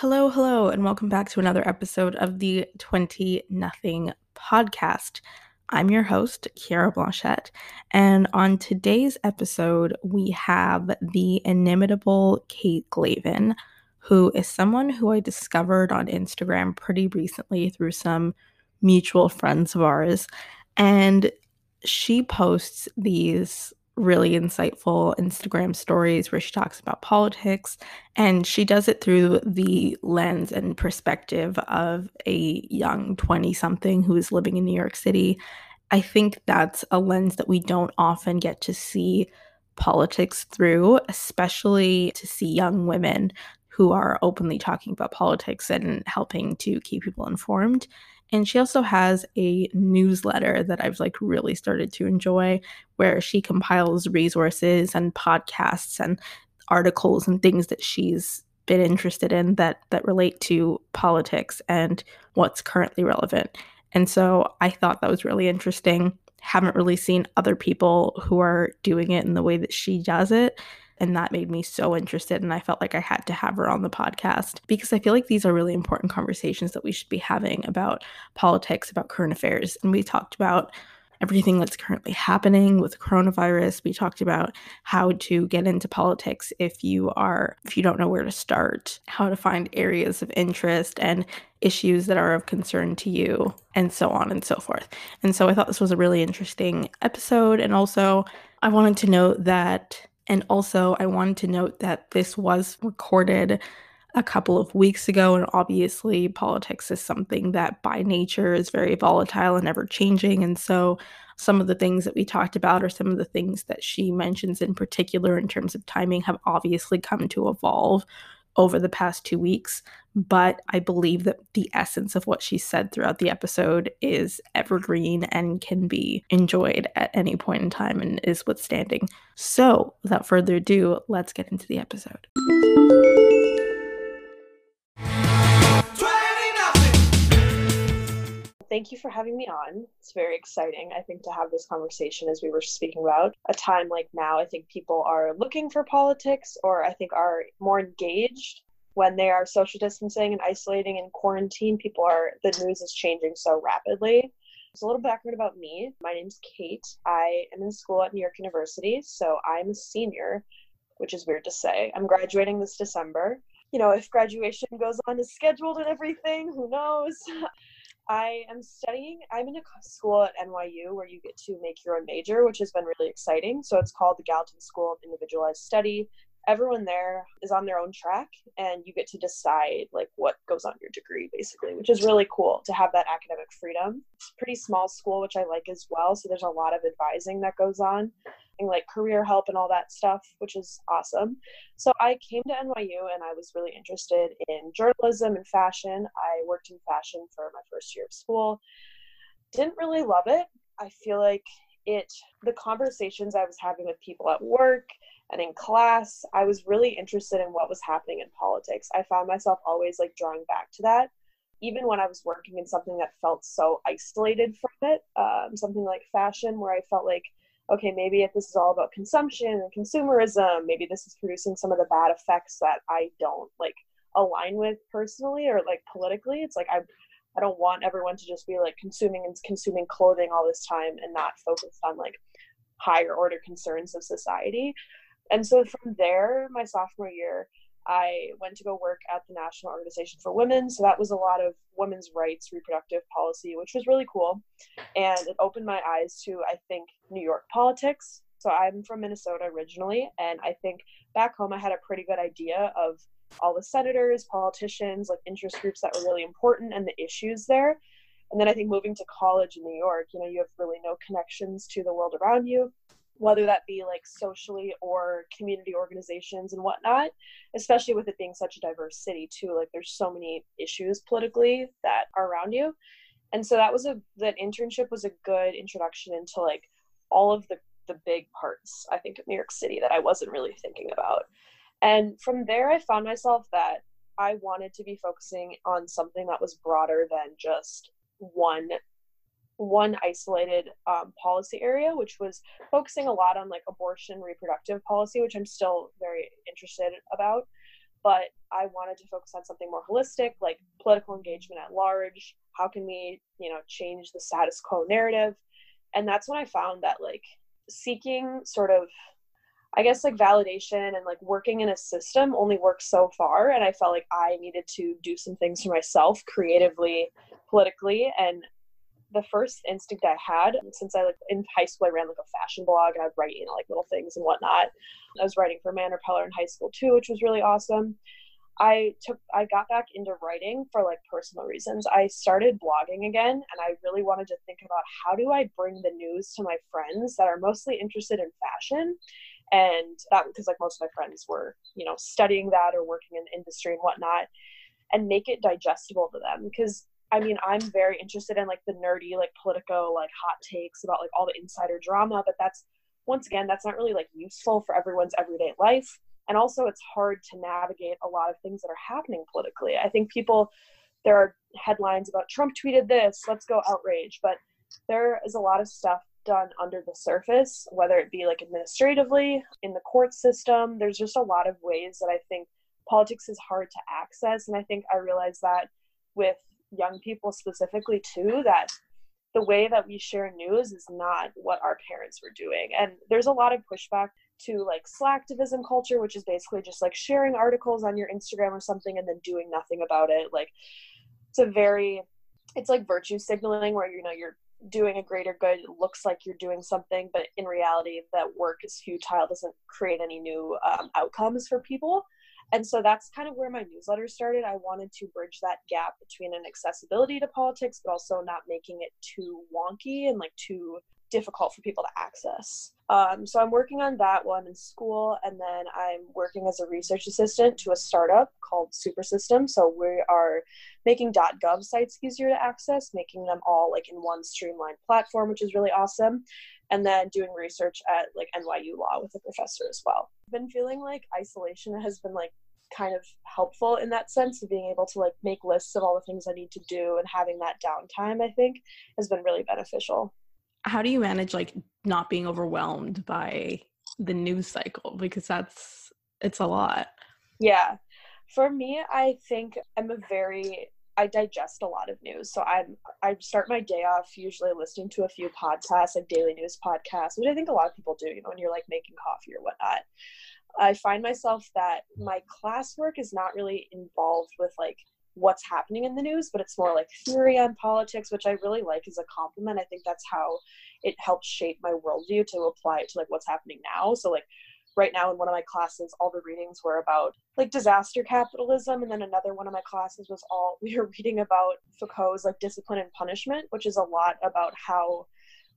Hello, hello, and welcome back to another episode of the 20 Nothing podcast. I'm your host, Kiara Blanchette, and on today's episode, we have the inimitable Kate Glavin, who is someone who I discovered on Instagram pretty recently through some mutual friends of ours. And she posts these really insightful Instagram stories where she talks about politics and she does it through the lens and perspective of a young 20 something who is living in New York City. I think that's a lens that we don't often get to see politics through, especially to see young women who are openly talking about politics and helping to keep people informed. And she also has a newsletter that I've like really started to enjoy where she compiles resources and podcasts and articles and things that she's been interested in that that relate to politics and what's currently relevant. And so I thought that was really interesting. Haven't really seen other people who are doing it in the way that she does it and that made me so interested. And I felt like I had to have her on the podcast because I feel like these are really important conversations that we should be having about politics, about current affairs. And we talked about everything that's currently happening with coronavirus. We talked about how to get into politics if you are if you don't know where to start, how to find areas of interest and issues that are of concern to you and so on and so forth. And so I thought this was a really interesting episode and also I wanted to note that and also, I wanted to note that this was recorded a couple of weeks ago, and obviously, politics is something that by nature is very volatile and ever changing. And so, some of the things that we talked about, or some of the things that she mentions in particular in terms of timing, have obviously come to evolve over the past two weeks. But I believe that the essence of what she said throughout the episode is evergreen and can be enjoyed at any point in time and is withstanding. So, without further ado, let's get into the episode. Thank you for having me on. It's very exciting, I think, to have this conversation as we were speaking about. A time like now, I think people are looking for politics or I think are more engaged when they are social distancing and isolating in quarantine. People are, the news is changing so rapidly. So, a little background about me. My name's Kate. I am in school at New York University, so I'm a senior, which is weird to say. I'm graduating this December. You know, if graduation goes on as scheduled and everything, who knows? I am studying, I'm in a school at NYU where you get to make your own major, which has been really exciting. So it's called the Gallatin School of Individualized Study. Everyone there is on their own track and you get to decide like what goes on your degree basically, which is really cool to have that academic freedom. It's a pretty small school, which I like as well. So there's a lot of advising that goes on like career help and all that stuff, which is awesome. So I came to NYU and I was really interested in journalism and fashion. I worked in fashion for my first year of school. Didn't really love it. I feel like it, the conversations I was having with people at work and in class, I was really interested in what was happening in politics. I found myself always like drawing back to that even when I was working in something that felt so isolated from it, um, something like fashion, where I felt like okay, maybe if this is all about consumption and consumerism, maybe this is producing some of the bad effects that I don't like align with personally or like politically. It's like I I don't want everyone to just be like consuming and consuming clothing all this time and not focused on like higher order concerns of society. And so from there, my sophomore year, I went to go work at the National Organization for Women. So that was a lot of women's rights, reproductive policy, which was really cool. And it opened my eyes to, I think, New York politics. So I'm from Minnesota originally. And I think back home, I had a pretty good idea of all the senators, politicians, like interest groups that were really important and the issues there. And then I think moving to college in New York, you know, you have really no connections to the world around you whether that be like socially or community organizations and whatnot, especially with it being such a diverse city too. Like there's so many issues politically that are around you. And so that was a that internship was a good introduction into like all of the the big parts, I think, of New York City that I wasn't really thinking about. And from there I found myself that I wanted to be focusing on something that was broader than just one one isolated um, policy area, which was focusing a lot on like abortion, reproductive policy, which I'm still very interested about. but I wanted to focus on something more holistic, like political engagement at large. How can we, you know, change the status quo narrative? And that's when I found that like seeking sort of I guess like validation and like working in a system only works so far. And I felt like I needed to do some things for myself creatively, politically. And the first instinct I had since I like in high school, I ran like a fashion blog and I'd write, you know, like little things and whatnot. I was writing for Man Repeller in high school too, which was really awesome. I took I got back into writing for like personal reasons. I started blogging again and I really wanted to think about how do I bring the news to my friends that are mostly interested in fashion and that because like most of my friends were you know studying that or working in industry and whatnot and make it digestible to them because i mean i'm very interested in like the nerdy like politico like hot takes about like all the insider drama but that's once again that's not really like useful for everyone's everyday life and also it's hard to navigate a lot of things that are happening politically i think people there are headlines about trump tweeted this let's go outrage but there is a lot of stuff done under the surface, whether it be like administratively, in the court system. There's just a lot of ways that I think politics is hard to access. And I think I realized that with young people specifically too, that the way that we share news is not what our parents were doing. And there's a lot of pushback to like slacktivism culture, which is basically just like sharing articles on your Instagram or something and then doing nothing about it. Like it's a very it's like virtue signaling where you know you're doing a greater good it looks like you're doing something but in reality that work is futile doesn't create any new um, outcomes for people and so that's kind of where my newsletter started i wanted to bridge that gap between an accessibility to politics but also not making it too wonky and like too difficult for people to access. Um, so I'm working on that while I'm in school, and then I'm working as a research assistant to a startup called Super System. So we are making .gov sites easier to access, making them all like in one streamlined platform, which is really awesome. And then doing research at like NYU Law with a professor as well. I've been feeling like isolation has been like kind of helpful in that sense of being able to like make lists of all the things I need to do and having that downtime, I think, has been really beneficial. How do you manage like not being overwhelmed by the news cycle? Because that's it's a lot. Yeah. For me i think i'm a very i digest a lot of news so i'm i start my day off usually listening to a few podcasts like daily news podcasts which i think a lot of people do you know when you're like making coffee or whatnot i find myself that my classwork is not really involved with like what's happening in the news, but it's more like theory on politics, which I really like as a compliment. I think that's how it helps shape my worldview to apply it to like what's happening now. So like right now in one of my classes, all the readings were about like disaster capitalism, and then another one of my classes was all we were reading about Foucault's like discipline and punishment, which is a lot about how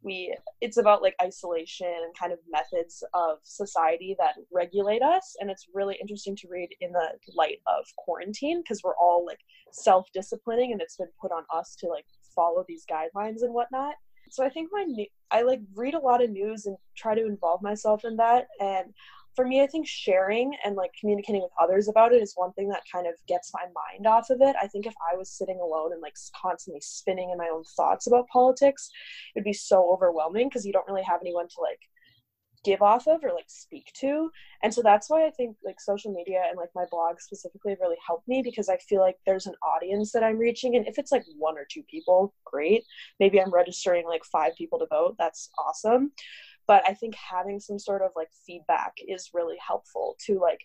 we it's about like isolation and kind of methods of society that regulate us and it's really interesting to read in the light of quarantine because we're all like self-disciplining and it's been put on us to like follow these guidelines and whatnot so i think my i like read a lot of news and try to involve myself in that and for me, I think sharing and like communicating with others about it is one thing that kind of gets my mind off of it. I think if I was sitting alone and like constantly spinning in my own thoughts about politics, it'd be so overwhelming because you don't really have anyone to like give off of or like speak to. And so that's why I think like social media and like my blog specifically really helped me because I feel like there's an audience that I'm reaching. And if it's like one or two people, great. Maybe I'm registering like five people to vote. That's awesome but i think having some sort of like feedback is really helpful to like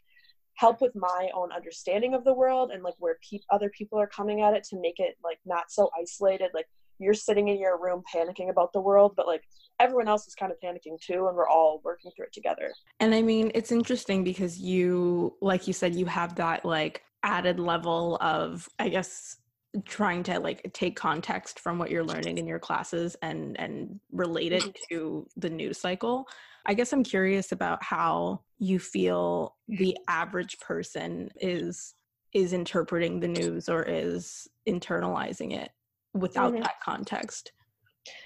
help with my own understanding of the world and like where pe- other people are coming at it to make it like not so isolated like you're sitting in your room panicking about the world but like everyone else is kind of panicking too and we're all working through it together. And i mean it's interesting because you like you said you have that like added level of i guess trying to like take context from what you're learning in your classes and and relate it mm-hmm. to the news cycle. I guess i'm curious about how you feel the average person is is interpreting the news or is internalizing it without mm-hmm. that context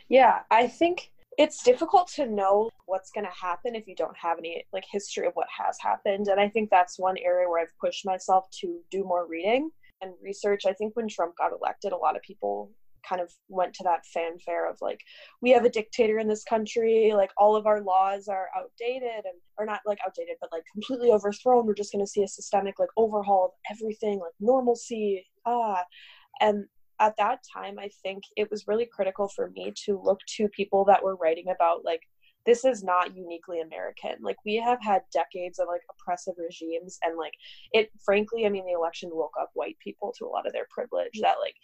yeah i think it's difficult to know what's going to happen if you don't have any like history of what has happened and i think that's one area where i've pushed myself to do more reading and research. I think when Trump got elected, a lot of people kind of went to that fanfare of like we have a dictator in this country like all of our laws are outdated and are not like outdated but like completely overthrown we're just going to see a systemic like overhaul of everything like normalcy ah and at that time i think it was really critical for me to look to people that were writing about like this is not uniquely American. Like we have had decades of like oppressive regimes and like it frankly, I mean the election woke up white people to a lot of their privilege that like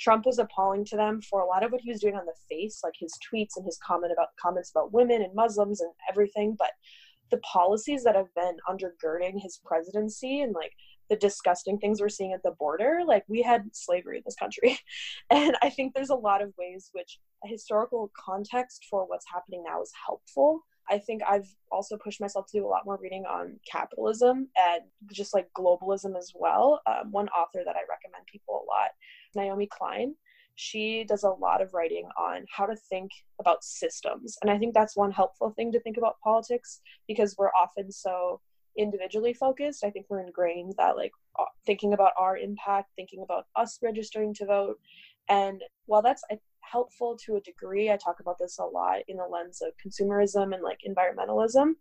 Trump was appalling to them for a lot of what he was doing on the face, like his tweets and his comment about comments about women and Muslims and everything, but the policies that have been undergirding his presidency and like the disgusting things we're seeing at the border like we had slavery in this country. And i think there's a lot of ways which a historical context for what's happening now is helpful. I think i've also pushed myself to do a lot more reading on capitalism and just like globalism as well. Um, one author that i recommend people a lot naomi klein she does a lot of writing on how to think about systems. And i think that's one helpful thing to think about politics because we're often so individually focused. I think we're ingrained that like uh, thinking about our impact thinking about us registering to vote. And while that's helpful to a degree i talk about this a lot in the lens of consumerism and like environmentalism.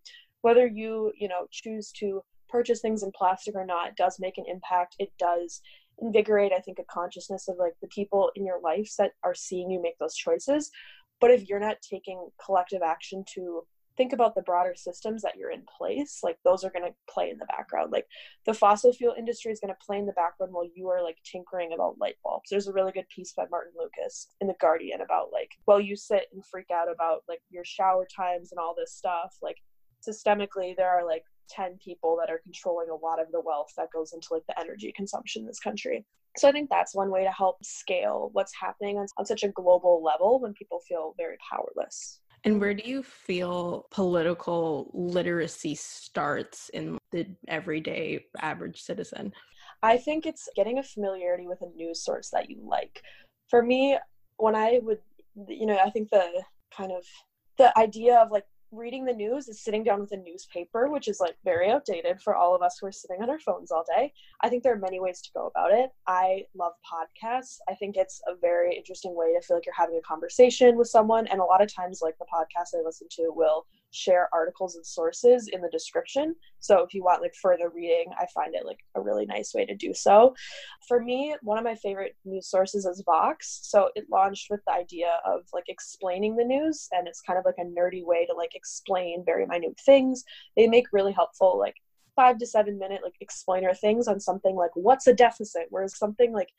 Whether you you know choose to purchase things in plastic or not does make an impact. It does invigorate i think a consciousness of like the people in your life that are seeing you make those choices. But if you're not taking collective action to think about the broader systems that you're in place like those are going to play in the background. Like the fossil fuel industry is going to play in the background while you are like tinkering about light bulbs. There's a really good piece by Martin Lukacs in the guardian about like while you sit and freak out about like your shower times and all this stuff like systemically there are like 10 people that are controlling a lot of the wealth that goes into like the energy consumption in this country. So i think that's one way to help scale what's happening on, on such a global level when people feel very powerless and where mm-hmm. do you feel political literacy starts in the everyday average citizen? I think it's getting a familiarity with a news source that you like. For me, when I would, you know, I think the kind of the idea of like reading the news is sitting down with a newspaper, which is like very outdated for all of us who are sitting on our phones all day. I think there are many ways to go about it. I love podcasts. I think it's a very interesting way to feel like you're having a conversation with someone. And a lot of times, like the podcast I listen to will share articles and sources in the description. So if you want like further reading, I find it like a really nice way to do so. For me, one of my favorite news sources is Vox. So it launched with the idea of like explaining the news and it's kind of like a nerdy way to like explain very minute things. They make really helpful like five to seven minute like explainer things on something like what's a deficit whereas something like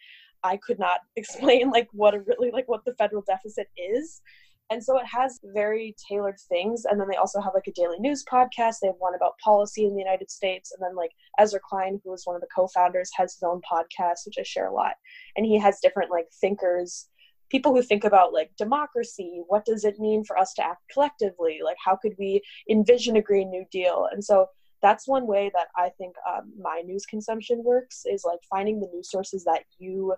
i could not explain like what a really like what the federal deficit is and so it has very tailored things. And then they also have like a daily news podcast. They have one about policy in the United States. And then like Ezra Klein, who was one of the co-founders, has his own podcast, which I share a lot. And he has different like thinkers, people who think about like democracy. What does it mean for us to act collectively? Like how could we envision a Green New Deal? And so that's one way that I think um, my news consumption works is like finding the news sources that you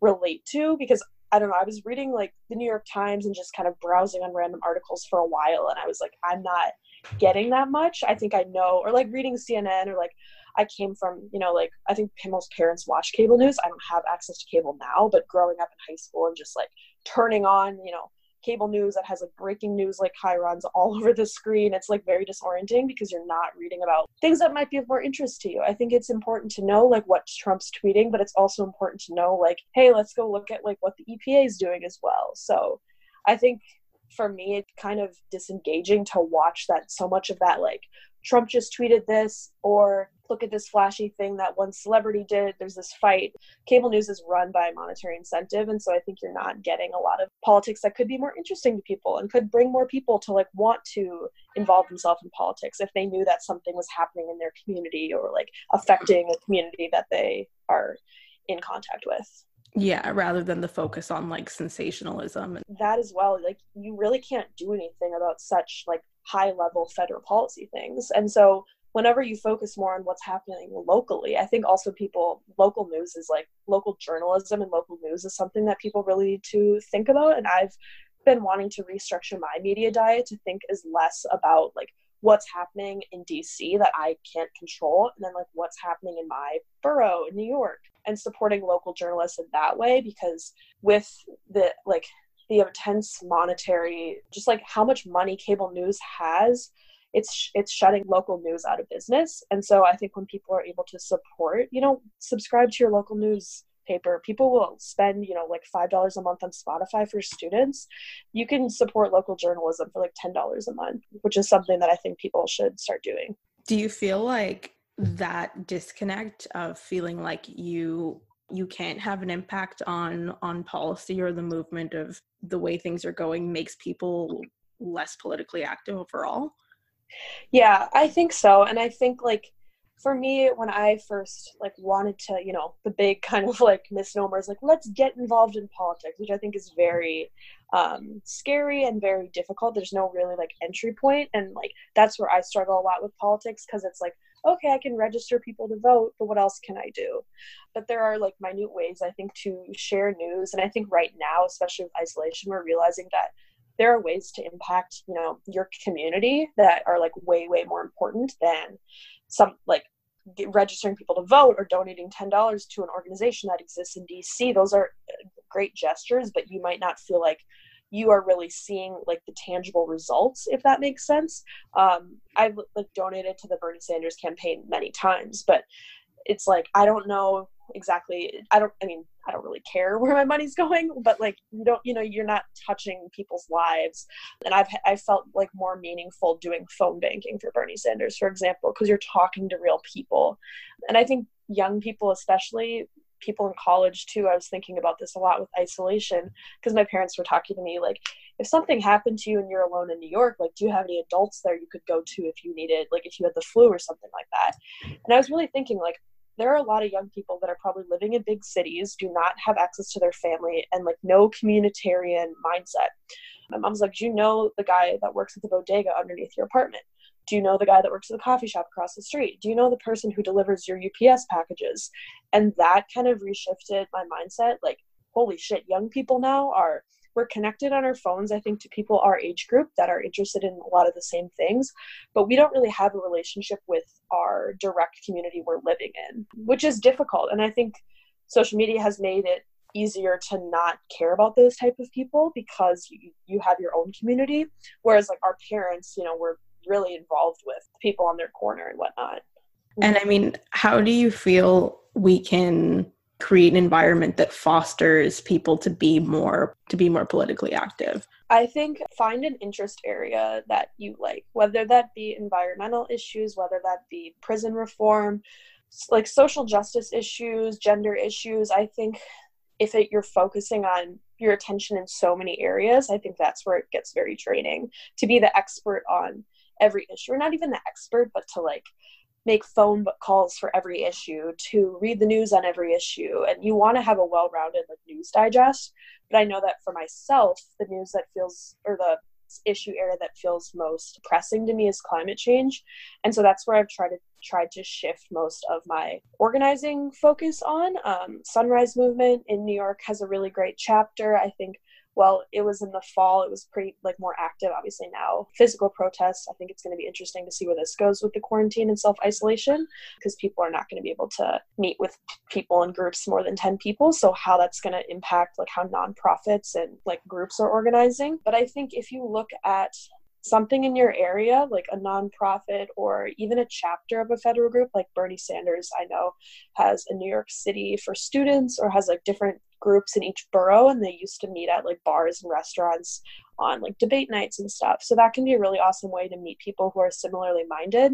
relate to because I don't know, I was reading like the New York Times and just kind of browsing on random articles for a while and I was like, I'm not getting that much. I think I know or like reading CNN or like I came from, you know, like I think most parents watch cable news. I don't have access to cable now, but growing up in high school and just like turning on, you know, cable news that has like breaking news like high runs all over the screen it's like very disorienting because you're not reading about things that might be of more interest to you. I think it's important to know like what trump's tweeting but it's also important to know like hey let's go look at like what the epa is doing as well. So i think for me it's kind of disengaging to watch that so much of that like trump just tweeted this or look at this flashy thing that one celebrity did. There's this fight. Cable news is run by a monetary incentive. And so I think you're not getting a lot of politics that could be more interesting to people and could bring more people to like want to involve themselves in politics if they knew that something was happening in their community or like affecting a community that they are in contact with. Yeah, rather than the focus on like sensationalism. That as well. Like you really can't do anything about such like high level federal policy things. And so whenever you focus more on what's happening locally, I think also people, local news is like local journalism and local news is something that people really need to think about. And I've been wanting to restructure my media diet to think is less about like what's happening in DC that I can't control and then like what's happening in my borough in New York. and supporting local journalists in that way because with the like the intense monetary just like how much money cable news has it's it's shutting local news out of business. And so i think when people are able to support you know subscribe to your local newspaper people will spend you know like five dollars a month on spotify for students. You can support local journalism for like ten dollars a month which is something that i think people should start doing. Do you feel like that disconnect of feeling like you you can't have an impact on on policy or the movement of the way things are going makes people less politically active overall yeah i think so and i think like for me when i first like wanted to you know the big kind of like misnomers like let's get involved in politics which i think is very um, scary and very difficult. There's no really like entry point and like that's where i struggle a lot with politics because it's like okay i can register people to vote but what else can i do? But there are like minute ways i think to share news and i think right now especially with isolation we're realizing that there are ways to impact you know your community that are like way way more important than some like registering people to vote or donating $10 to an organization that exists in DC. Those are great gestures, but you might not feel like you are really seeing like the tangible results if that makes sense um, i've like donated to the bernie sanders campaign many times but it's like i don't know exactly i don't i mean i don't really care where my money's going but like you don't you know you're not touching people's lives. And i've i felt like more meaningful doing phone banking for bernie sanders for example because you're talking to real people. And i think young people especially people in college too i was thinking about this a lot with isolation because my parents were talking to me like if something happened to you and you're alone in new york like do you have any adults there you could go to if you needed like if you had the flu or something like that? And i was really thinking like there are a lot of young people that are probably living in big cities, do not have access to their family, and like no communitarian mindset. My mom's like, Do you know the guy that works at the bodega underneath your apartment? Do you know the guy that works at the coffee shop across the street? Do you know the person who delivers your UPS packages? And that kind of reshifted my mindset. Like, holy shit, young people now are we're connected on our phones i think to people our age group that are interested in a lot of the same things but we don't really have a relationship with our direct community we're living in which is difficult. And i think social media has made it easier to not care about those type of people because you, you have your own community whereas like our parents you know were really involved with people on their corner and whatnot. And i mean how do you feel we can create an environment that fosters people to be more to be more politically active. I think find an interest area that you like whether that be environmental issues whether that be prison reform like social justice issues gender issues. I think if it, you're focusing on your attention in so many areas i think that's where it gets very draining to be the expert on every issue or not even the expert but to like make phone calls for every issue, to read the news on every issue, and you want to have a well-rounded like news digest. But I know that for myself, the news that feels or the issue area that feels most pressing to me is climate change, and so that's where I've tried to tried to shift most of my organizing focus on. Um, Sunrise Movement in New York has a really great chapter. I think well it was in the fall. It was pretty like more active obviously now. Physical protests i think it's going to be interesting to see where this goes with the quarantine and self-isolation because people are not going to be able to meet with people in groups more than 10 people. So how that's going to impact like how nonprofits and like groups are organizing. But i think if you look at something in your area, like a nonprofit or even a chapter of a federal group, like Bernie Sanders, I know has a New York City for students or has like different groups in each borough and they used to meet at like bars and restaurants on like debate nights and stuff. So that can be a really awesome way to meet people who are similarly minded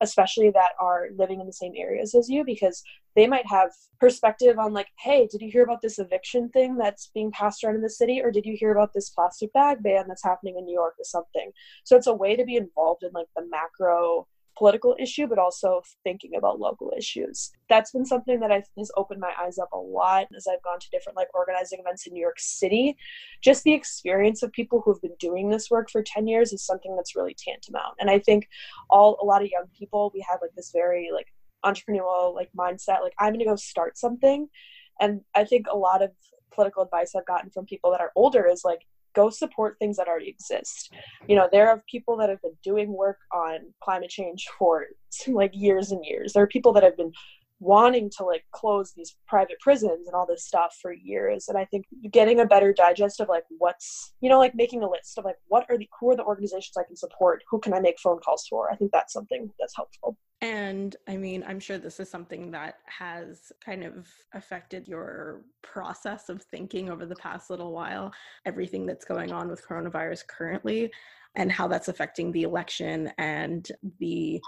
especially that are living in the same areas as you because they might have perspective on like hey did you hear about this eviction thing that's being passed around in the city? Or did you hear about this plastic bag ban that's happening in new york or something? So it's a way to be involved in like the macro political issue, but also thinking about local issues. That's been something that I've, has opened my eyes up a lot as I've gone to different like organizing events in New York City. Just the experience of people who've been doing this work for 10 years is something that's really tantamount. And I think all a lot of young people, we have like this very like entrepreneurial like mindset, like I'm gonna go start something. And I think a lot of political advice I've gotten from people that are older is like go support things that already exist. Mm-hmm. You know, there are people that have been doing work on climate change for like years and years. There are people that have been wanting to like close these private prisons and all this stuff for years. And i think getting a better digest of like what's you know like making a list of like what are the who are the organizations i can support? Who can i make phone calls for? I think that's something that's helpful and I mean, I'm sure this is something that has kind of affected your process of thinking over the past little while, everything that's going on with coronavirus currently, and how that's affecting the election and the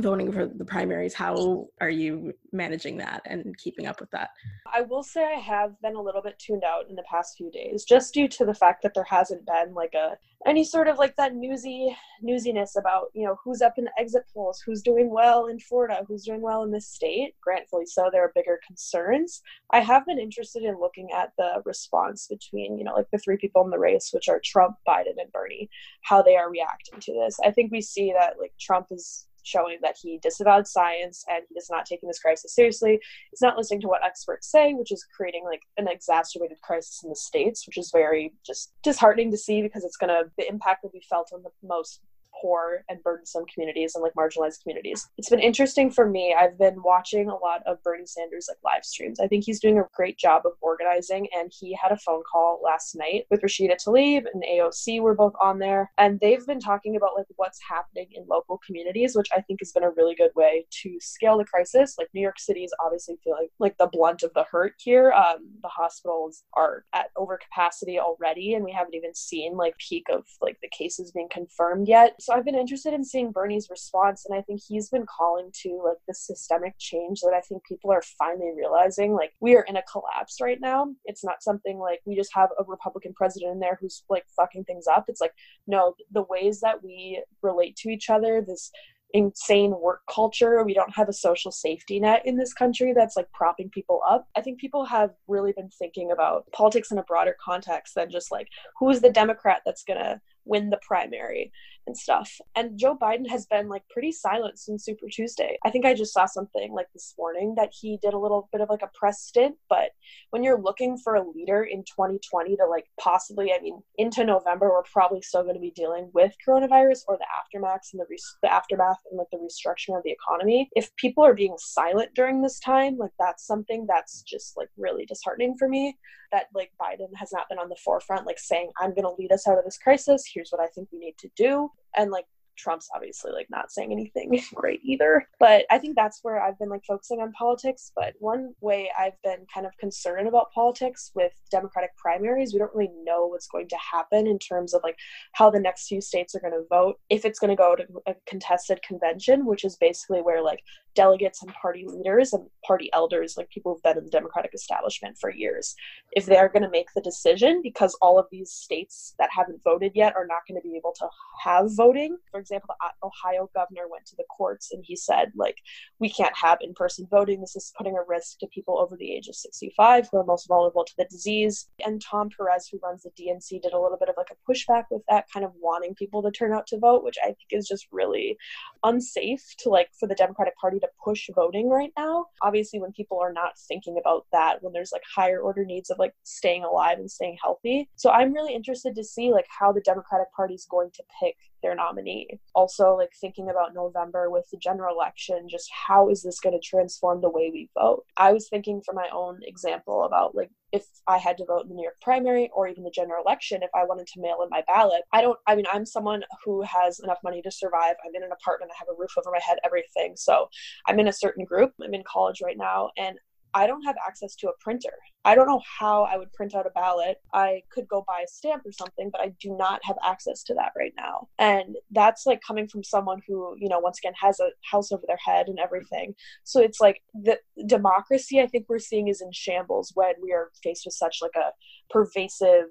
voting for the primaries how are you managing that and keeping up with that? I will say i have been a little bit tuned out in the past few days just due to the fact that there hasn't been like a any sort of like that newsy newsiness about you know who's up in the exit polls who's doing well in florida who's doing well in this state gratefully so there are bigger concerns. I have been interested in looking at the response between you know like the three people in the race which are trump biden and bernie how they are reacting to this. I think we see that like trump is showing that he disavowed science and he is not taking this crisis seriously. He's not listening to what experts say, which is creating like an exacerbated crisis in the states, which is very just disheartening to see because it's gonna the impact will be felt on the most poor and burdensome communities and like marginalized communities. It's been interesting for me. I've been watching a lot of Bernie Sanders like live streams. I think he's doing a great job of organizing and he had a phone call last night with Rashida Tlaib and AOC were both on there and they've been talking about like what's happening in local communities, which I think has been a really good way to scale the crisis. Like New York City is obviously feeling like the blunt of the hurt here. Um, the hospitals are at overcapacity already and we haven't even seen like peak of like the cases being confirmed yet. So I've been interested in seeing Bernie's response, and I think he's been calling to like the systemic change that I think people are finally realizing. Like we are in a collapse right now. It's not something like we just have a Republican president in there who's like fucking things up. It's like no, the ways that we relate to each other, this insane work culture. We don't have a social safety net in this country that's like propping people up. I think people have really been thinking about politics in a broader context than just like who is the Democrat that's going to win the primary and stuff. And Joe Biden has been like pretty silent since Super Tuesday. I think I just saw something like this morning that he did a little bit of like a press stint, but when you're looking for a leader in 2020 to like possibly, I mean, into November, we're probably still going to be dealing with coronavirus or the aftermath and the, the aftermath and like the restructuring of the economy. If people are being silent during this time, like that's something that's just like really disheartening for me that like Biden has not been on the forefront, like saying, I'm going to lead us out of this crisis. Here's what I think we need to do. And like Trump's obviously like not saying anything great either. But I think that's where I've been like focusing on politics. But one way I've been kind of concerned about politics with Democratic primaries, we don't really know what's going to happen in terms of like how the next few states are going to vote. If it's going to go to a contested convention, which is basically where like delegates and party leaders and party elders, like people who've been in the Democratic establishment for years, if they're going to make the decision, because all of these states that haven't voted yet are not going to be able to have voting. For example, the Ohio governor went to the courts and he said, like, we can't have in person voting. This is putting a risk to people over the age of 65 who are most vulnerable to the disease. And Tom Perez, who runs the DNC, did a little bit of like a pushback with that, kind of wanting people to turn out to vote, which I think is just really unsafe to like for the Democratic Party to push voting right now. Obviously, when people are not thinking about that, when there's like higher order needs of like staying alive and staying healthy. So I'm really interested to see like how the Democratic Party is going to pick their nominee. Also, like thinking about November with the general election, just how is this going to transform the way we vote? I was thinking for my own example about like if I had to vote in the New York primary or even the general election, if I wanted to mail in my ballot, I don't, I mean, I'm someone who has enough money to survive. I'm in an apartment, I have a roof over my head, everything. So I'm in a certain group. I'm in college right now, and I don't have access to a printer. I don't know how I would print out a ballot. I could go buy a stamp or something, but I do not have access to that right now. And that's like coming from someone who, you know, once again has a house over their head and everything. So it's like the democracy I think we're seeing is in shambles when we are faced with such like a pervasive,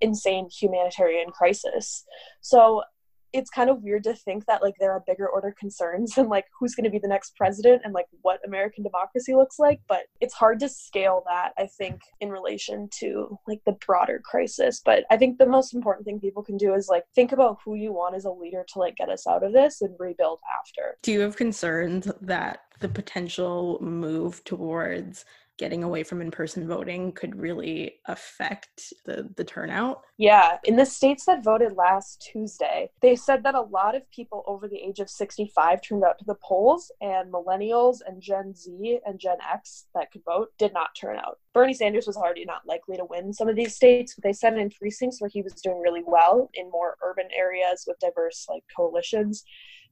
insane humanitarian crisis. So it's kind of weird to think that like there are bigger order concerns and like who's going to be the next president and like what American democracy looks like, but it's hard to scale that I think in relation to like the broader crisis. But I think the most important thing people can do is like think about who you want as a leader to like get us out of this and rebuild after. Do you have concerns that the potential move towards getting away from in-person voting could really affect the the turnout. Yeah, in the states that voted last Tuesday, they said that a lot of people over the age of 65 turned out to the polls and millennials and Gen Z and Gen X that could vote did not turn out. Bernie Sanders was already not likely to win some of these states, but they said in precincts where he was doing really well in more urban areas with diverse like coalitions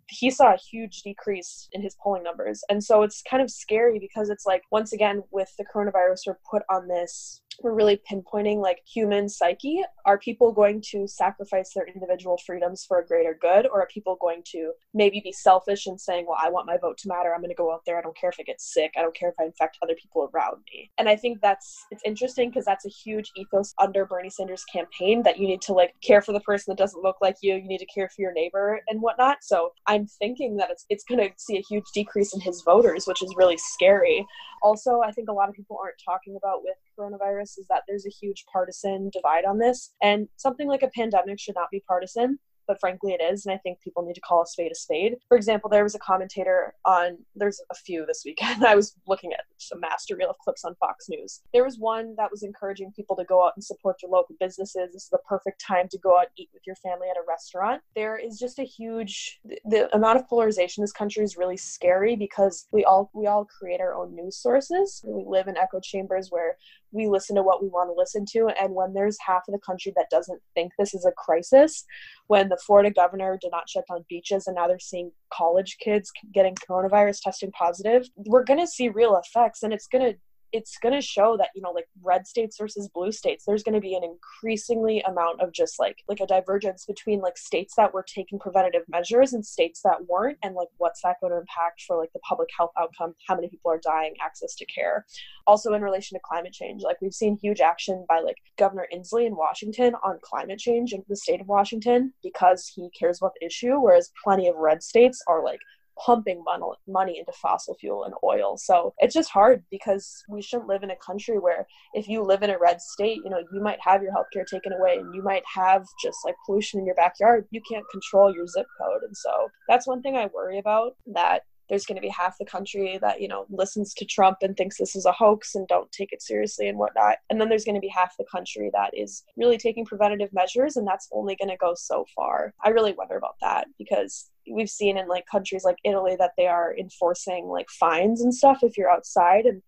he saw a huge decrease in his polling numbers. And so it's kind of scary because it's like, once again, with the coronavirus, we're put on this we're really pinpointing like human psyche. Are people going to sacrifice their individual freedoms for a greater good, or are people going to maybe be selfish and saying, "Well, I want my vote to matter. I'm going to go out there. I don't care if I get sick. I don't care if I infect other people around me." And I think that's it's interesting because that's a huge ethos under Bernie Sanders' campaign that you need to like care for the person that doesn't look like you. You need to care for your neighbor and whatnot. So I'm thinking that it's it's going to see a huge decrease in his voters, which is really scary. Also, I think a lot of people aren't talking about with coronavirus is that there's a huge partisan divide on this. And something like a pandemic should not be partisan but frankly it is. And i think people need to call a spade a spade. For example there was a commentator on there's a few this weekend. I was looking at a master reel of clips on fox news. There was one that was encouraging people to go out and support their local businesses. This is the perfect time to go out and eat with your family at a restaurant. There is just a huge the amount of polarization in this country is really scary because we all we all create our own news sources. We live in echo chambers where we listen to what we want to listen to. And when there's half of the country that doesn't think this is a crisis, when the Florida governor did not shut down beaches and now they're seeing college kids getting coronavirus testing positive, we're going to see real effects and it's going to it's going to show that you know like red states versus blue states there's going to be an increasingly amount of just like like a divergence between like states that were taking preventative measures and states that weren't and like what's that going to impact for like the public health outcome how many people are dying access to care. Also in relation to climate change like we've seen huge action by like governor inslee in washington on climate change in the state of washington because he cares about the issue whereas plenty of red states are like pumping money into fossil fuel and oil. So it's just hard because we shouldn't live in a country where if you live in a red state, you know, you might have your healthcare taken away and you might have just like pollution in your backyard. You can't control your zip code. And so that's one thing I worry about that there's going to be half the country that you know listens to trump and thinks this is a hoax and don't take it seriously and whatnot and then there's going to be half the country that is really taking preventative measures and that's only going to go so far i really wonder about that because we've seen in like countries like Italy that they are enforcing like fines and stuff if you're outside and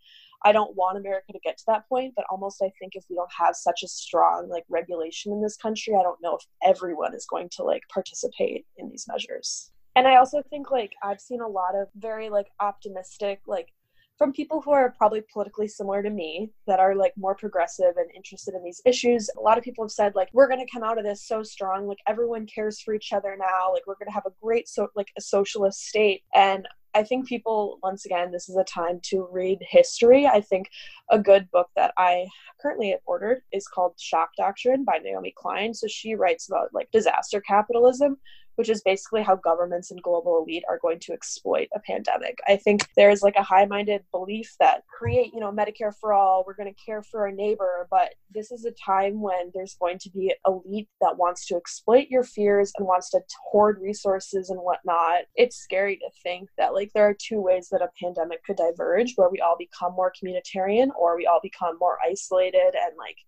I don't want America to get to that point, but almost I think if we don't have such a strong like regulation in this country, I don't know if everyone is going to like participate in these measures. And I also think like I've seen a lot of very like optimistic like from people who are probably politically similar to me that are like more progressive and interested in these issues. A lot of people have said like we're going to come out of this so strong, like everyone cares for each other now, like we're going to have a great so like a socialist state. And I think people, once again, this is a time to read history. I think a good book that I currently have ordered is called Shock Doctrine by Naomi Klein. So she writes about like disaster capitalism, which is basically how governments and global elite are going to exploit a pandemic. I think there's like a high-minded belief that create, you know, Medicare for all, we're going to care for our neighbor, but this is a time when there's going to be elite that wants to exploit your fears and wants to hoard resources and whatnot. It's scary to think that like there are two ways that a pandemic could diverge where we all become more communitarian or we all become more isolated and like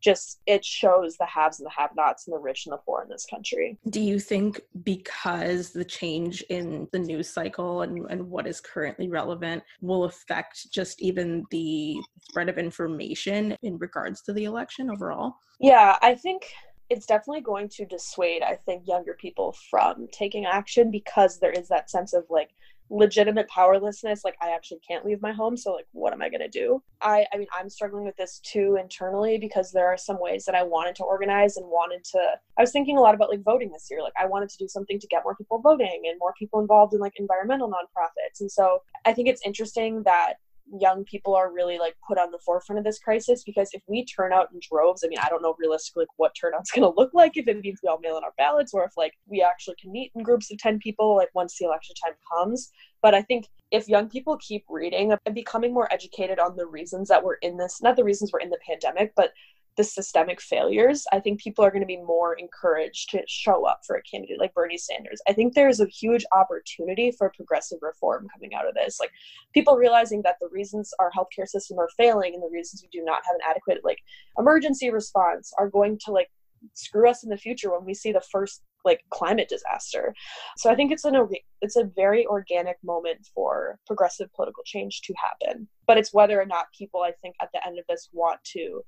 just it shows the haves and the have nots and the rich and the poor in this country. Do you think because the change in the news cycle and, and what is currently relevant will affect just even the spread of information in regards to the election overall? Yeah, I think it's definitely going to dissuade, I think, younger people from taking action because there is that sense of like, legitimate powerlessness like i actually can't leave my home so like what am i going to do? I i mean i'm struggling with this too internally because there are some ways that i wanted to organize and wanted to i was thinking a lot about like voting this year like i wanted to do something to get more people voting and more people involved in like environmental nonprofits and so i think it's interesting that young people are really like put on the forefront of this crisis because if we turn out in droves, I mean, I don't know realistically like, what turnout's going to look like if it means we all mail in our ballots or if like we actually can meet in groups of 10 people like once the election time comes. But I think if young people keep reading and becoming more educated on the reasons that we're in this, not the reasons we're in the pandemic, but the systemic failures, I think people are going to be more encouraged to show up for a candidate like Bernie Sanders. I think there's a huge opportunity for progressive reform coming out of this. Like people realizing that the reasons our healthcare system are failing and the reasons we do not have an adequate like emergency response are going to like screw us in the future when we see the first like climate disaster. So I think it's an it's a very organic moment for progressive political change to happen. But it's whether or not people I think at the end of this want to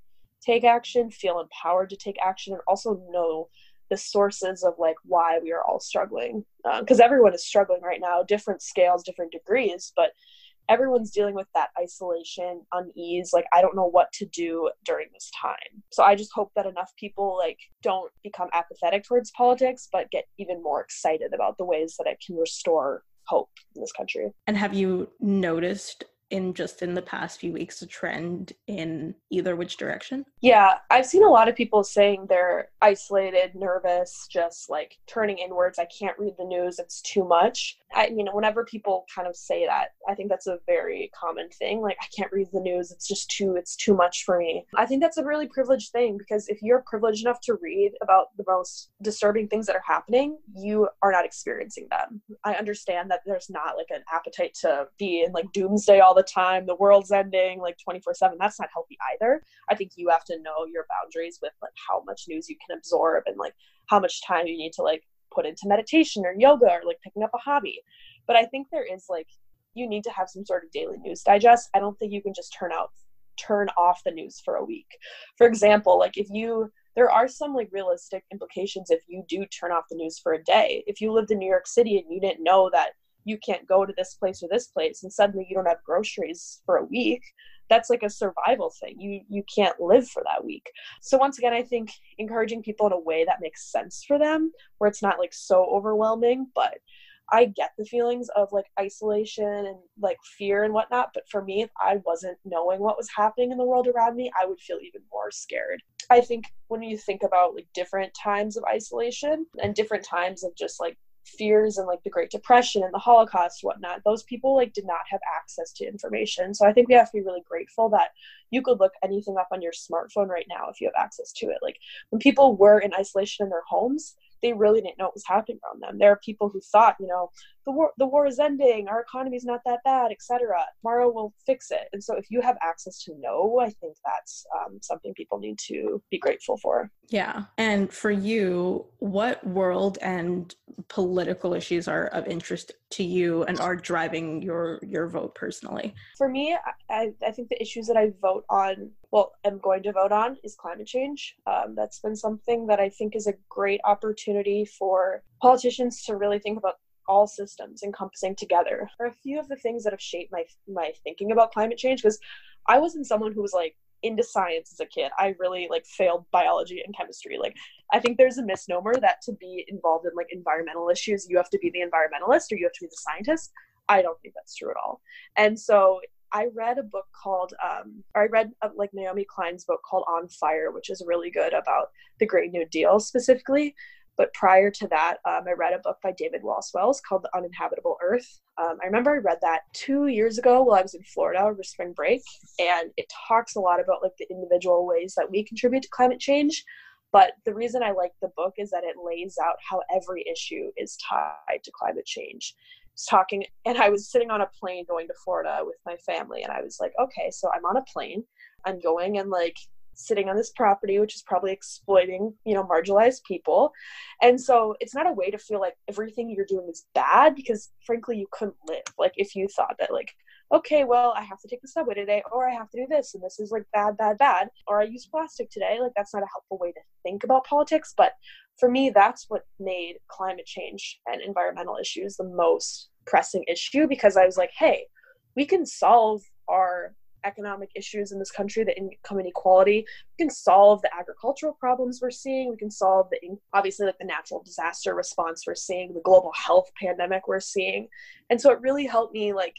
take action, feel empowered to take action, and also know the sources of like why we are all struggling. Because uh, everyone is struggling right now different scales different degrees but everyone's dealing with that isolation unease like i don't know what to do during this time. So i just hope that enough people like don't become apathetic towards politics but get even more excited about the ways that it can restore hope in this country. And have you noticed in just in the past few weeks a trend in either which direction? Yeah, I've seen a lot of people saying they're isolated, nervous, just like turning inwards. I can't read the news, it's too much. I mean, whenever people kind of say that, I think that's a very common thing. Like, I can't read the news, it's just too, it's too much for me. I think that's a really privileged thing because if you're privileged enough to read about the most disturbing things that are happening, you are not experiencing them. I understand that there's not like an appetite to be in like doomsday all the the time the world's ending like 24 7 that's not healthy either. I think you have to know your boundaries with like how much news you can absorb and like how much time you need to like put into meditation or yoga or like picking up a hobby. But i think there is like you need to have some sort of daily news digest. I don't think you can just turn out turn off the news for a week. For example like if you there are some like realistic implications if you do turn off the news for a day. If you lived in new york city and you didn't know that you can't go to this place or this place and suddenly you don't have groceries for a week that's like a survival thing. You you can't live for that week. So once again i think encouraging people in a way that makes sense for them where it's not like so overwhelming but i get the feelings of like isolation and like fear and whatnot but for me if i wasn't knowing what was happening in the world around me i would feel even more scared. I think when you think about like different times of isolation and different times of just like fears and like the Great Depression and the Holocaust, whatnot, those people like did not have access to information. So I think we have to be really grateful that you could look anything up on your smartphone right now if you have access to it. Like when people were in isolation in their homes, they really didn't know what was happening around them. There are people who thought, you know, the war the war is ending, our economy is not that bad, etc. Tomorrow we'll fix it. And so if you have access to know, I think that's um, something people need to be grateful for. Yeah. And for you, what world and political issues are of interest to you and are driving your your vote personally? For me, I, I think the issues that I vote on well, am going to vote on is climate change. Um, that's been something that I think is a great opportunity for politicians to really think about all systems encompassing together are a few of the things that have shaped my my thinking about climate change because I wasn't someone who was like into science as a kid. I really like failed biology and chemistry. Like I think there's a misnomer that to be involved in like environmental issues, you have to be the environmentalist or you have to be the scientist. I don't think that's true at all. And so I read a book called, um, or I read uh, like Naomi Klein's book called On Fire, which is really good about the Green New Deal specifically. But prior to that, um, I read a book by David Wallace Wells called The Uninhabitable Earth. Um, I remember I read that two years ago while I was in Florida over spring break, and it talks a lot about like the individual ways that we contribute to climate change. But the reason I like the book is that it lays out how every issue is tied to climate change was talking and I was sitting on a plane going to Florida with my family and I was like, okay, so I'm on a plane. I'm going and like sitting on this property which is probably exploiting, you know, marginalized people. And so it's not a way to feel like everything you're doing is bad because frankly you couldn't live. Like if you thought that like okay, well, I have to take the subway today, or I have to do this, and this is like bad, bad, bad, or I use plastic today. Like, that's not a helpful way to think about politics. But for me, that's what made climate change and environmental issues the most pressing issue because I was like, hey, we can solve our economic issues in this country, the income inequality. We can solve the agricultural problems we're seeing. We can solve the obviously like the natural disaster response we're seeing, the global health pandemic we're seeing. And so it really helped me like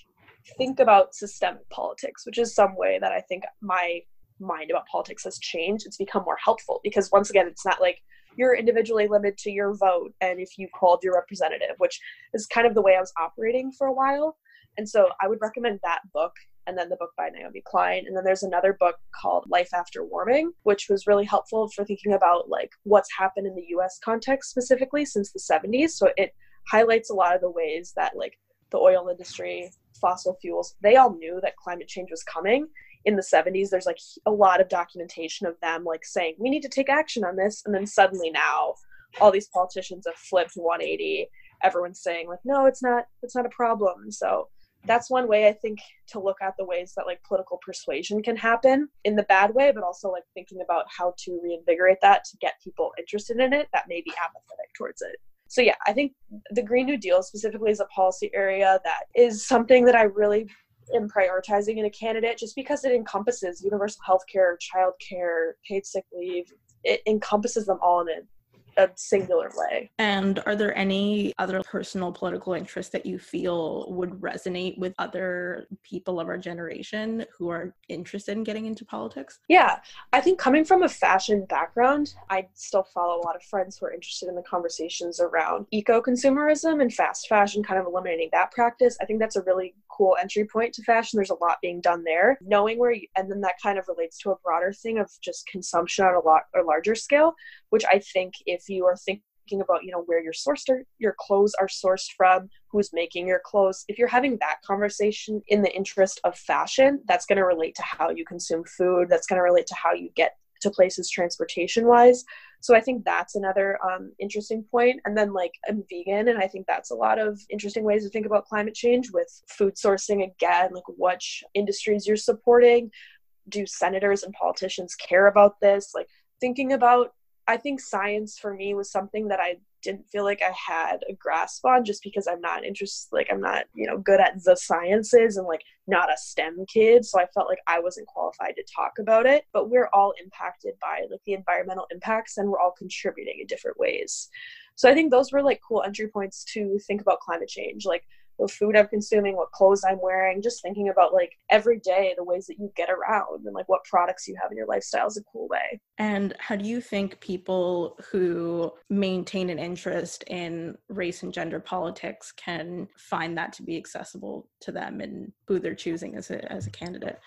think about systemic politics, which is some way that I think my mind about politics has changed. It's become more helpful because once again, it's not like you're individually limited to your vote and if you called your representative, which is kind of the way I was operating for a while. And so I would recommend that book and then the book by Naomi Klein. And then there's another book called Life After Warming, which was really helpful for thinking about like what's happened in the US context specifically since the 70s. So it highlights a lot of the ways that like the oil industry, fossil fuels, they all knew that climate change was coming in the 70s there's like a lot of documentation of them like saying we need to take action on this and then suddenly now all these politicians have flipped 180 everyone's saying like no it's not it's not a problem so that's one way i think to look at the ways that like political persuasion can happen in the bad way but also like thinking about how to reinvigorate that to get people interested in it that may be apathetic towards it. So yeah i think the green new deal specifically is a policy area that is something that i really am prioritizing in a candidate just because it encompasses universal health care child care paid sick leave. It encompasses them all in a singular way. And are there any other personal political interests that you feel would resonate with other people of our generation who are interested in getting into politics? Yeah, I think coming from a fashion background, I still follow a lot of friends who are interested in the conversations around eco consumerism and fast fashion, kind of eliminating that practice. I think that's a really cool entry point to fashion. There's a lot being done there. Knowing where, you, and then that kind of relates to a broader thing of just consumption on a lot or larger scale, which I think if you are thinking about you know where your sourced are, your clothes are sourced from who's making your clothes if you're having that conversation in the interest of fashion that's going to relate to how you consume food that's going to relate to how you get to places transportation wise. So i think that's another um, interesting point. and then like i'm vegan and i think that's a lot of interesting ways to think about climate change with food sourcing again like which industries you're supporting. Do senators and politicians care about this? Like thinking about i think science for me was something that i didn't feel like I had a grasp on just because I'm not interested, like, I'm not, you know, good at the sciences and like not a STEM kid. So I felt like I wasn't qualified to talk about it. But we're all impacted by like the environmental impacts and we're all contributing in different ways. So I think those were like cool entry points to think about climate change. Like, what food I'm consuming, what clothes I'm wearing, just thinking about like every day the ways that you get around and like what products you have in your lifestyle is a cool way. And how do you think people who maintain an interest in race and gender politics can find that to be accessible to them and who they're choosing as a as a candidate?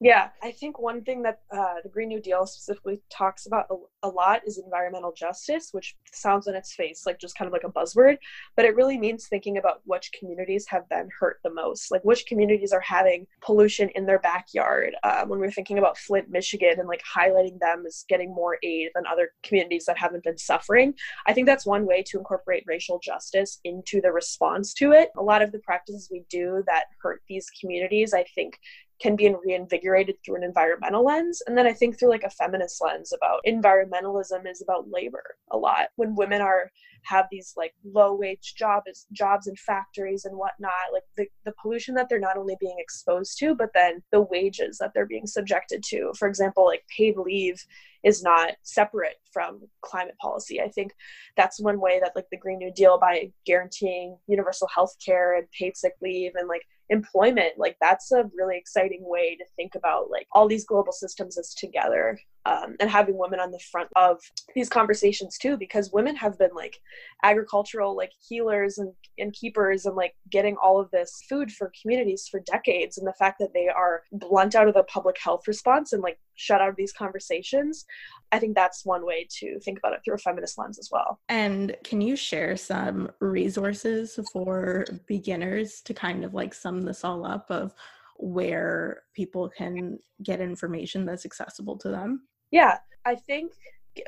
Yeah, I think one thing that uh, the Green New Deal specifically talks about a, a, lot is environmental justice, which sounds on its face like just kind of like a buzzword, but it really means thinking about which communities have been hurt the most, like which communities are having pollution in their backyard. Uh, when we're thinking about Flint, Michigan, and like highlighting them as getting more aid than other communities that haven't been suffering, I think that's one way to incorporate racial justice into the response to it. A lot of the practices we do that hurt these communities, I think, can be reinvigorated through an environmental lens. And then i think through like a feminist lens about environmentalism is about labor a lot. When women are have these like low wage jobs jobs in factories and whatnot like the, the pollution that they're not only being exposed to but then the wages that they're being subjected to. For example like paid leave is not separate from climate policy. I think that's one way that like the green new deal by guaranteeing universal health care and paid sick leave and like employment like that's a really exciting way to think about like all these global systems as together um, and having women on the front of these conversations too because women have been like agricultural like healers and, and keepers and like getting all of this food for communities for decades. And the fact that they are blunt out of the public health response and like shut out of these conversations i think that's one way to think about it through a feminist lens as well. And can you share some resources for beginners to kind of like sum this all up of where people can get information that's accessible to them yeah, I think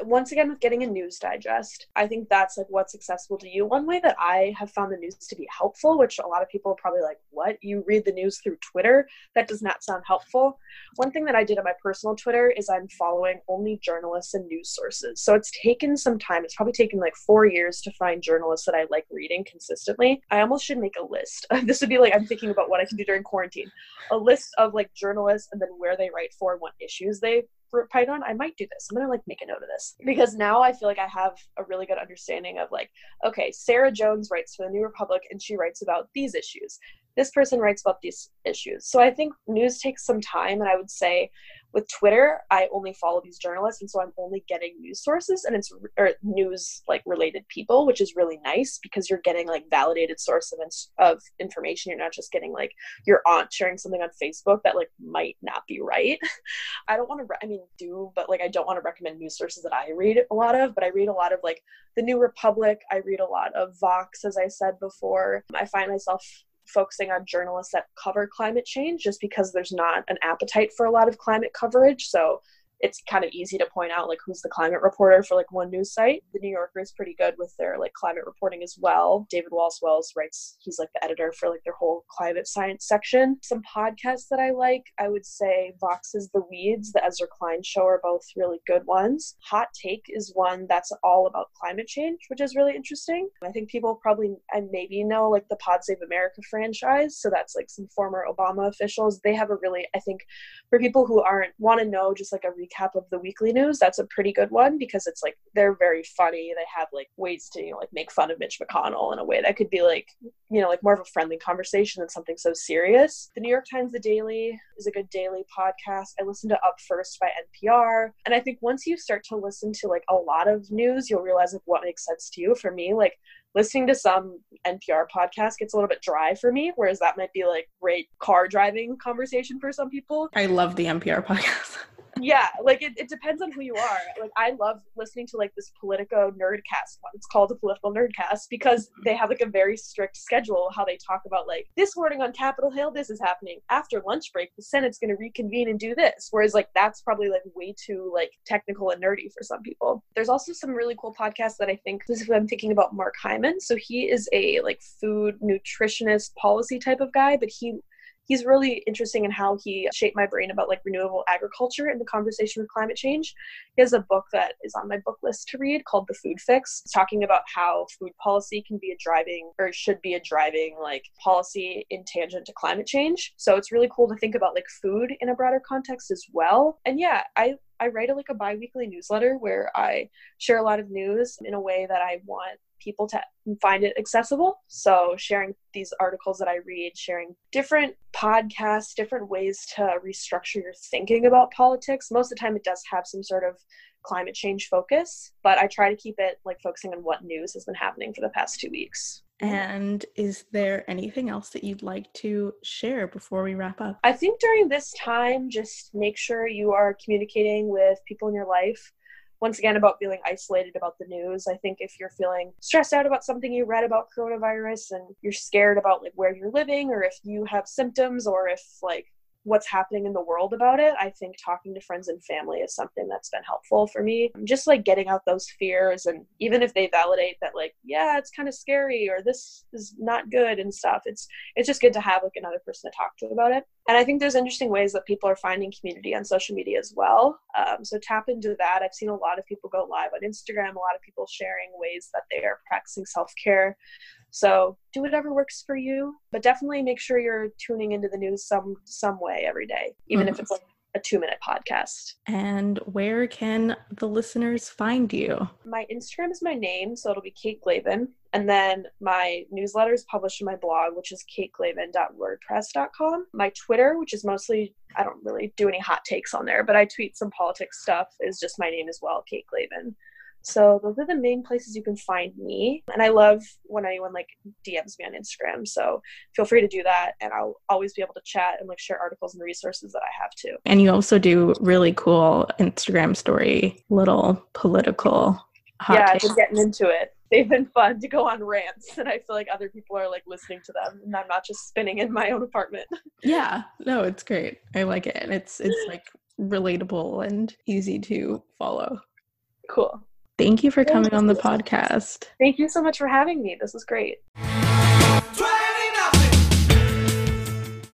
once again with getting a news digest i think that's like what's accessible to you. One way that i have found the news to be helpful which a lot of people probably like what? You read the news through twitter? That does not sound helpful. One thing that i did on my personal twitter is i'm following only journalists and news sources. So it's taken some time. It's probably taken like four years to find journalists that i like reading consistently. I almost should make a list. This would be like i'm thinking about what i can do during quarantine. A list of like journalists and then where they write for and what issues they for Python, I might do this. I'm gonna like make a note of this because now I feel like I have a really good understanding of like, okay, Sarah Jones writes for the New Republic and she writes about these issues. This person writes about these issues. So I think news takes some time, and I would say with Twitter, I only follow these journalists, and so I'm only getting news sources and it's or news like related people, which is really nice because you're getting like validated source of of information. You're not just getting like your aunt sharing something on Facebook that like might not be right. I don't want to. Re- I mean, do but like I don't want to recommend news sources that I read a lot of, but I read a lot of like the New Republic. I read a lot of Vox, as I said before. I find myself focusing on journalists that cover climate change just because there's not an appetite for a lot of climate coverage. So it's kind of easy to point out like who's the climate reporter for like one news site. The New Yorker is pretty good with their like climate reporting as well. David Wallace Wells writes, he's like the editor for like their whole climate science section. Some podcasts that I like, I would say Vox's The Weeds, the Ezra Klein show are both really good ones. Hot Take is one that's all about climate change, which is really interesting. I think people probably and maybe know like the Pod Save America franchise. So that's like some former Obama officials. They have a really, I think, for people who aren't want to know just like a recap of the weekly news, that's a pretty good one because it's like they're very funny. They have like ways to you know like make fun of Mitch McConnell in a way that could be like you know like more of a friendly conversation than something so serious. The New York Times The Daily is a good daily podcast. I listen to Up First by NPR, and I think once you start to listen to like a lot of news, you'll realize like what makes sense to you. For me, like listening to some NPR podcast gets a little bit dry for me, whereas that might be like great car driving conversation for some people. I love the NPR podcast. yeah, like it, it depends on who you are. Like I love listening to like this Politico nerdcast one. It's called the political nerdcast because they have like a very strict schedule how they talk about like this morning on Capitol Hill, this is happening. After lunch break, the Senate's gonna reconvene and do this. Whereas like that's probably like way too like technical and nerdy for some people. There's also some really cool podcasts that I think specifically I'm thinking about Mark Hyman. So he is a like food nutritionist policy type of guy, but he he's really interesting in how he shaped my brain about like renewable agriculture and the conversation with climate change. He has a book that is on my book list to read called The Food Fix, It's talking about how food policy can be a driving or should be a driving like policy in tangent to climate change. So it's really cool to think about like food in a broader context as well. And yeah, I I write a, like a bi-weekly newsletter where I share a lot of news in a way that I want people to find it accessible. So, sharing these articles that I read, sharing different podcasts, different ways to restructure your thinking about politics. Most of the time, it does have some sort of climate change focus, but I try to keep it like focusing on what news has been happening for the past two weeks. And is there anything else that you'd like to share before we wrap up? I think during this time, just make sure you are communicating with people in your life once again about feeling isolated about the news. I think if you're feeling stressed out about something you read about coronavirus and you're scared about like where you're living or if you have symptoms or if like what's happening in the world about it, I think talking to friends and family is something that's been helpful for me. Just like getting out those fears, and even if they validate that, like, yeah, it's kind of scary or this is not good and stuff, it's it's just good to have like another person to talk to about it. And I think there's interesting ways that people are finding community on social media as well. Um, so tap into that. I've seen a lot of people go live on Instagram, a lot of people sharing ways that they are practicing self care. So do whatever works for you, but definitely make sure you're tuning into the news some some way every day, even mm-hmm. if it's like a two minute podcast. And where can the listeners find you? My Instagram is my name, so it'll be Kate Glavin. And then my newsletter is published in my blog, which is kateglavin.wordpress.com. My Twitter, which is mostly, I don't really do any hot takes on there, but I tweet some politics stuff, is just my name as well, Kate Glavin. So those are the main places you can find me. And I love when anyone like DMs me on Instagram. So feel free to do that and I'll always be able to chat and like share articles and resources that I have too. And you also do really cool Instagram story, little political Yeah, I've been getting into it. They've been fun to go on rants and I feel like other people are like listening to them and I'm not just spinning in my own apartment. Yeah. No, it's great. I like it. And it's it's like relatable and easy to follow. Cool. Thank you for coming on the podcast. Thank you so much for having me. This was great.